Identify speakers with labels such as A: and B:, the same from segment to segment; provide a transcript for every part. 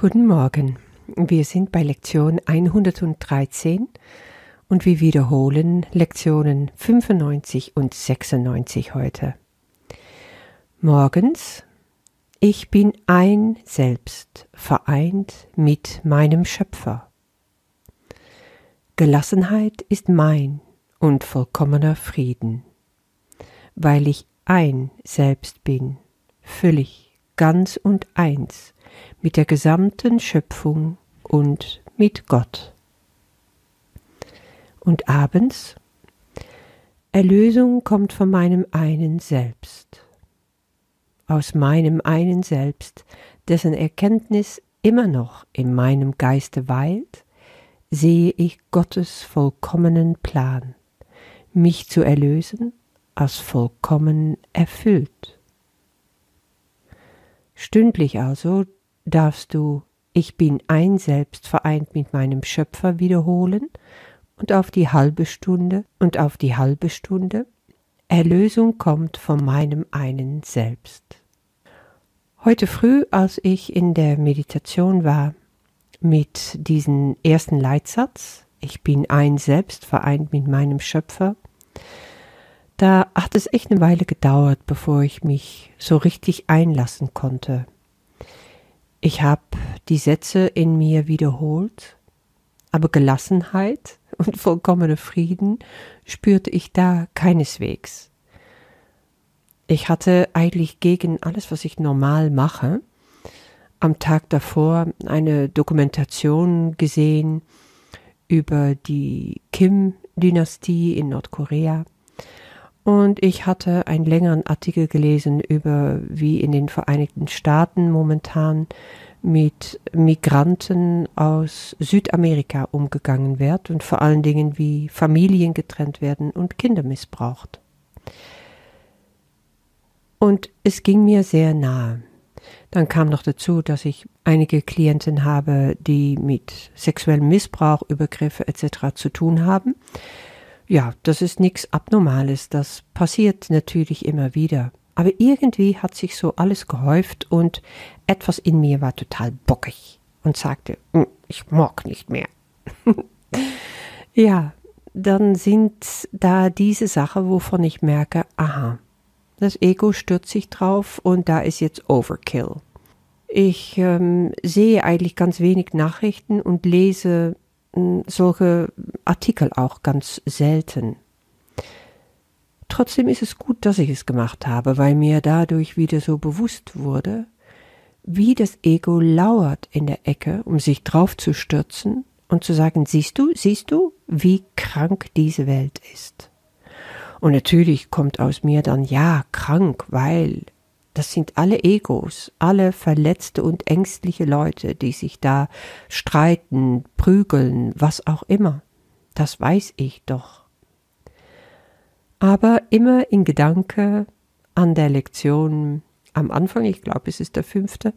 A: Guten Morgen. Wir sind bei Lektion 113 und wir wiederholen Lektionen 95 und 96 heute. Morgens. Ich bin ein Selbst, vereint mit meinem Schöpfer. Gelassenheit ist mein und vollkommener Frieden, weil ich ein Selbst bin, völlig, ganz und eins mit der gesamten Schöpfung und mit Gott. Und abends Erlösung kommt von meinem einen Selbst. Aus meinem einen Selbst, dessen Erkenntnis immer noch in meinem Geiste weilt, sehe ich Gottes vollkommenen Plan, mich zu erlösen, als vollkommen erfüllt. Stündlich also darfst du Ich bin ein Selbst vereint mit meinem Schöpfer wiederholen und auf die halbe Stunde und auf die halbe Stunde Erlösung kommt von meinem einen Selbst. Heute früh, als ich in der Meditation war, mit diesem ersten Leitsatz, ich bin ein Selbst vereint mit meinem Schöpfer, da hat es echt eine Weile gedauert, bevor ich mich so richtig einlassen konnte ich habe die Sätze in mir wiederholt, aber Gelassenheit und vollkommener Frieden spürte ich da keineswegs. Ich hatte eigentlich gegen alles, was ich normal mache, am Tag davor eine Dokumentation gesehen über die Kim-Dynastie in Nordkorea und ich hatte einen längeren Artikel gelesen über, wie in den Vereinigten Staaten momentan mit Migranten aus Südamerika umgegangen wird und vor allen Dingen, wie Familien getrennt werden und Kinder missbraucht. Und es ging mir sehr nahe. Dann kam noch dazu, dass ich einige Klienten habe, die mit sexuellem Missbrauch, Übergriffe etc. zu tun haben. Ja, das ist nichts Abnormales, das passiert natürlich immer wieder. Aber irgendwie hat sich so alles gehäuft und etwas in mir war total bockig und sagte, hm, ich mag nicht mehr. ja, dann sind da diese Sachen, wovon ich merke, aha, das Ego stürzt sich drauf und da ist jetzt Overkill. Ich ähm, sehe eigentlich ganz wenig Nachrichten und lese solche Artikel auch ganz selten. Trotzdem ist es gut, dass ich es gemacht habe, weil mir dadurch wieder so bewusst wurde, wie das Ego lauert in der Ecke, um sich draufzustürzen und zu sagen, siehst du, siehst du, wie krank diese Welt ist. Und natürlich kommt aus mir dann, ja, krank, weil das sind alle Egos, alle verletzte und ängstliche Leute, die sich da streiten, prügeln, was auch immer. Das weiß ich doch. Aber immer in Gedanke an der Lektion am Anfang, ich glaube es ist der fünfte,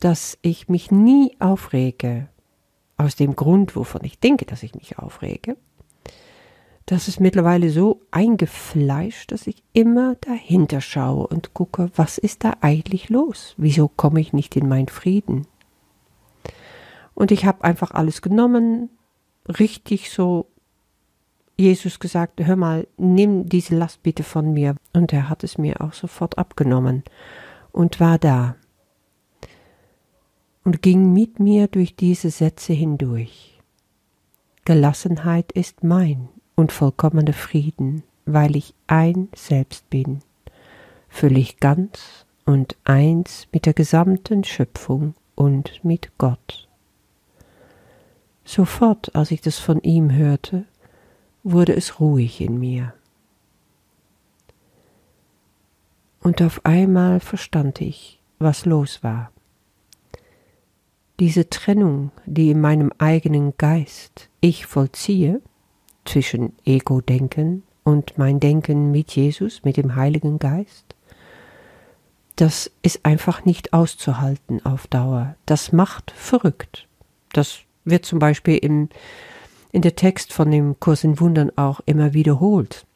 A: dass ich mich nie aufrege, aus dem Grund, wovon ich denke, dass ich mich aufrege, das ist mittlerweile so eingefleischt, dass ich immer dahinter schaue und gucke, was ist da eigentlich los? Wieso komme ich nicht in meinen Frieden? Und ich habe einfach alles genommen, richtig so Jesus gesagt, hör mal, nimm diese Last bitte von mir. Und er hat es mir auch sofort abgenommen und war da und ging mit mir durch diese Sätze hindurch. Gelassenheit ist mein, und vollkommener Frieden, weil ich ein Selbst bin, völlig ganz und eins mit der gesamten Schöpfung und mit Gott. Sofort, als ich das von ihm hörte, wurde es ruhig in mir. Und auf einmal verstand ich, was los war. Diese Trennung, die in meinem eigenen Geist ich vollziehe, zwischen Ego-Denken und mein Denken mit Jesus, mit dem Heiligen Geist, das ist einfach nicht auszuhalten auf Dauer. Das macht verrückt. Das wird zum Beispiel im, in der Text von dem Kurs in Wundern auch immer wiederholt.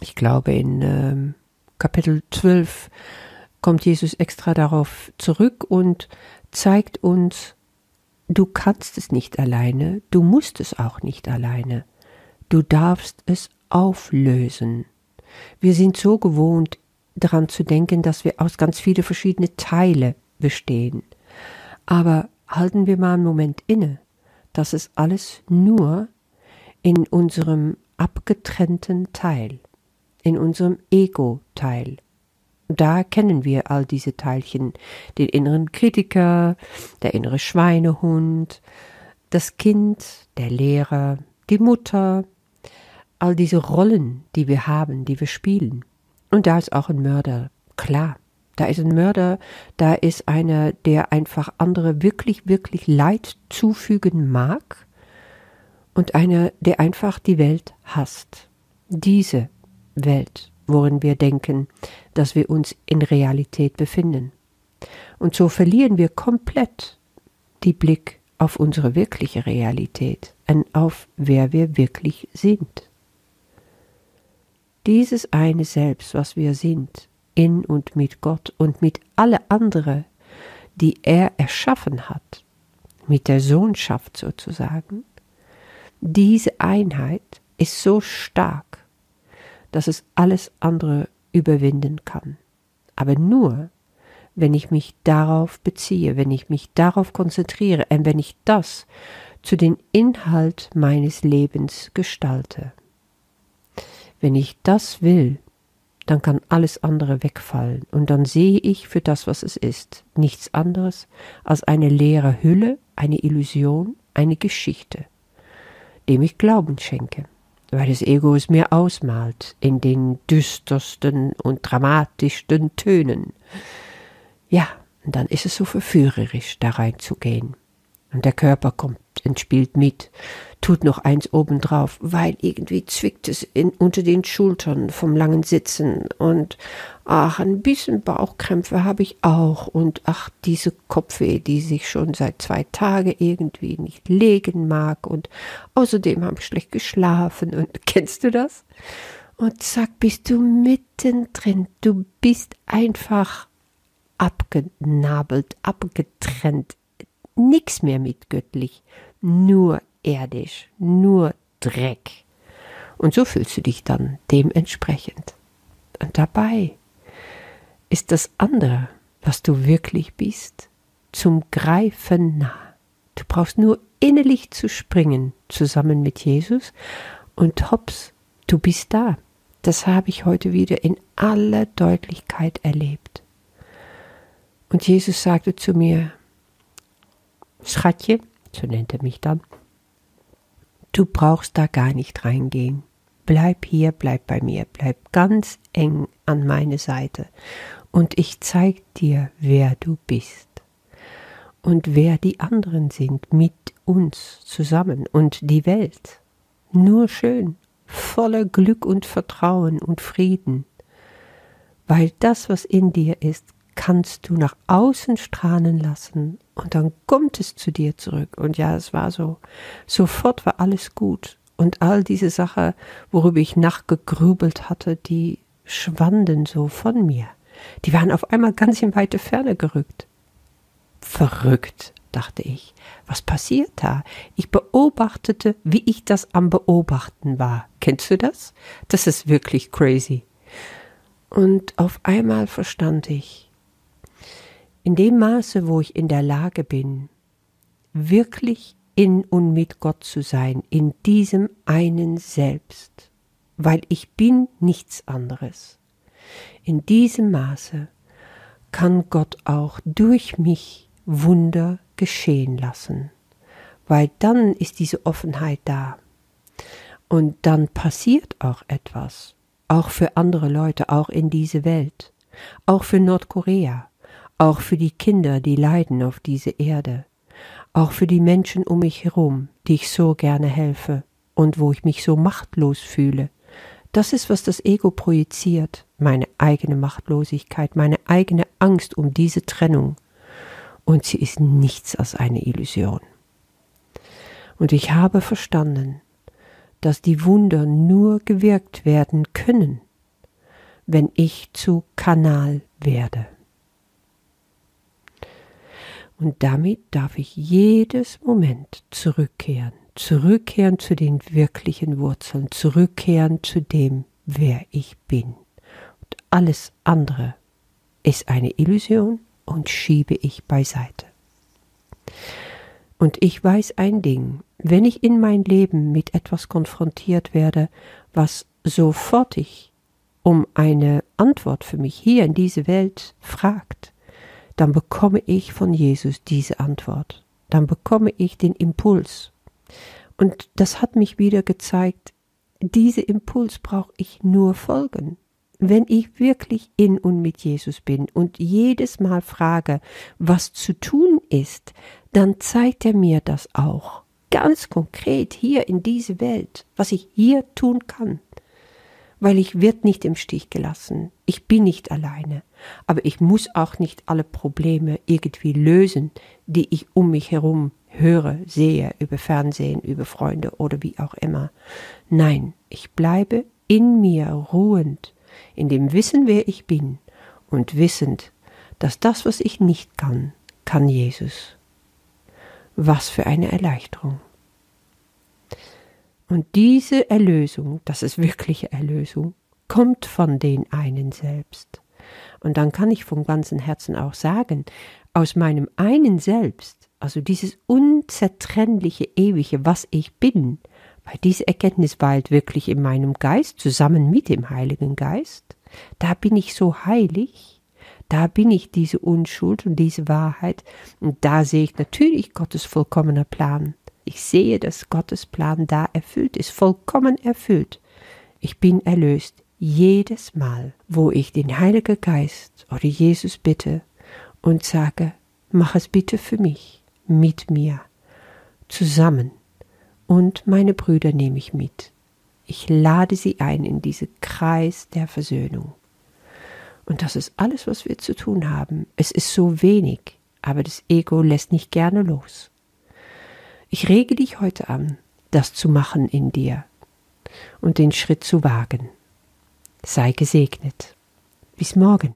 A: Ich glaube in ähm, Kapitel 12 kommt Jesus extra darauf zurück und zeigt uns, du kannst es nicht alleine, du musst es auch nicht alleine, du darfst es auflösen. Wir sind so gewohnt, daran zu denken, dass wir aus ganz viele verschiedene Teile bestehen. Aber halten wir mal einen Moment inne, dass es alles nur in unserem abgetrennten Teil, in unserem Ego-Teil. Da kennen wir all diese Teilchen, den inneren Kritiker, der innere Schweinehund, das Kind, der Lehrer, die Mutter, all diese Rollen, die wir haben, die wir spielen. Und da ist auch ein Mörder, klar. Da ist ein Mörder, da ist einer, der einfach andere wirklich, wirklich Leid zufügen mag und einer, der einfach die Welt hasst. Diese Welt, worin wir denken, dass wir uns in Realität befinden. Und so verlieren wir komplett die Blick auf unsere wirkliche Realität und auf wer wir wirklich sind. Dieses eine Selbst, was wir sind, in und mit Gott und mit alle andere, die er erschaffen hat, mit der Sohnschaft sozusagen, diese Einheit ist so stark, dass es alles andere überwinden kann. Aber nur, wenn ich mich darauf beziehe, wenn ich mich darauf konzentriere und wenn ich das zu den Inhalt meines Lebens gestalte. Wenn ich das will, dann kann alles andere wegfallen und dann sehe ich für das, was es ist, nichts anderes als eine leere Hülle, eine Illusion, eine Geschichte dem ich Glauben schenke, weil das Ego es mir ausmalt in den düstersten und dramatischsten Tönen. Ja, dann ist es so verführerisch, da reinzugehen. Und der Körper kommt und spielt mit, tut noch eins obendrauf, weil irgendwie zwickt es in, unter den Schultern vom langen Sitzen. Und ach, ein bisschen Bauchkrämpfe habe ich auch. Und ach, diese Kopfweh, die sich schon seit zwei Tagen irgendwie nicht legen mag. Und außerdem habe ich schlecht geschlafen. Und kennst du das? Und zack, bist du mittendrin, du bist einfach abgenabelt, abgetrennt, nix mehr mit göttlich, nur erdisch, nur Dreck. Und so fühlst du dich dann dementsprechend. Und dabei ist das andere, was du wirklich bist, zum Greifen nah. Du brauchst nur innerlich zu springen zusammen mit Jesus und hops, du bist da. Das habe ich heute wieder in aller Deutlichkeit erlebt. Und Jesus sagte zu mir, Schatje, so nennt er mich dann, du brauchst da gar nicht reingehen. Bleib hier, bleib bei mir, bleib ganz eng an meine Seite und ich zeig dir, wer du bist und wer die anderen sind mit uns zusammen und die Welt. Nur schön, voller Glück und Vertrauen und Frieden, weil das, was in dir ist, kannst du nach außen strahlen lassen und dann kommt es zu dir zurück. Und ja, es war so. Sofort war alles gut. Und all diese Sachen, worüber ich nachgegrübelt hatte, die schwanden so von mir. Die waren auf einmal ganz in weite Ferne gerückt. Verrückt, dachte ich. Was passiert da? Ich beobachtete, wie ich das am Beobachten war. Kennst du das? Das ist wirklich crazy. Und auf einmal verstand ich, in dem Maße, wo ich in der Lage bin, wirklich in und mit Gott zu sein, in diesem einen Selbst, weil ich bin nichts anderes. In diesem Maße kann Gott auch durch mich Wunder geschehen lassen, weil dann ist diese Offenheit da. Und dann passiert auch etwas, auch für andere Leute, auch in diese Welt, auch für Nordkorea, auch für die Kinder, die leiden auf diese Erde, auch für die Menschen um mich herum, die ich so gerne helfe und wo ich mich so machtlos fühle. Das ist, was das Ego projiziert, meine eigene Machtlosigkeit, meine eigene Angst um diese Trennung. Und sie ist nichts als eine Illusion. Und ich habe verstanden, dass die Wunder nur gewirkt werden können, wenn ich zu Kanal werde Und damit darf ich jedes Moment zurückkehren, zurückkehren zu den wirklichen Wurzeln, zurückkehren zu dem, wer ich bin. Und alles andere ist eine Illusion und schiebe ich beiseite. Und ich weiß ein Ding, wenn ich in mein Leben mit etwas konfrontiert werde, was sofortig um eine Antwort für mich hier in diese Welt fragt, dann bekomme ich von Jesus diese Antwort. Dann bekomme ich den Impuls. Und das hat mich wieder gezeigt, diese Impuls brauche ich nur folgen. Wenn ich wirklich in und mit Jesus bin und jedes Mal frage, was zu tun ist, dann zeigt er mir das auch. Ganz konkret hier in diese Welt, was ich hier tun kann. Weil ich wird nicht im Stich gelassen. Ich bin nicht alleine. Aber ich muss auch nicht alle Probleme irgendwie lösen, die ich um mich herum höre, sehe, über Fernsehen, über Freunde oder wie auch immer. Nein, ich bleibe in mir ruhend in dem Wissen, wer ich bin und wissend, dass das, was ich nicht kann, kann Jesus. Was für eine Erleichterung. Und diese Erlösung, das ist wirkliche Erlösung, kommt von den einen selbst. Und dann kann ich vom ganzen Herzen auch sagen, aus meinem einen Selbst, also dieses unzertrennliche, ewige, was ich bin, weil diese Erkenntnis weilt wirklich in meinem Geist zusammen mit dem Heiligen Geist. Da bin ich so heilig, da bin ich diese Unschuld und diese Wahrheit und da sehe ich natürlich Gottes vollkommener Plan. Ich sehe, dass Gottes Plan da erfüllt ist, vollkommen erfüllt. Ich bin erlöst jedes Mal, wo ich den Heiligen Geist oder Jesus bitte und sage, mach es bitte für mich, mit mir, zusammen und meine Brüder nehme ich mit. Ich lade sie ein in diesen Kreis der Versöhnung. Und das ist alles, was wir zu tun haben. Es ist so wenig, aber das Ego lässt nicht gerne los. Ich rege dich heute an, das zu machen in dir und den Schritt zu wagen. Sei gesegnet. Bis morgen.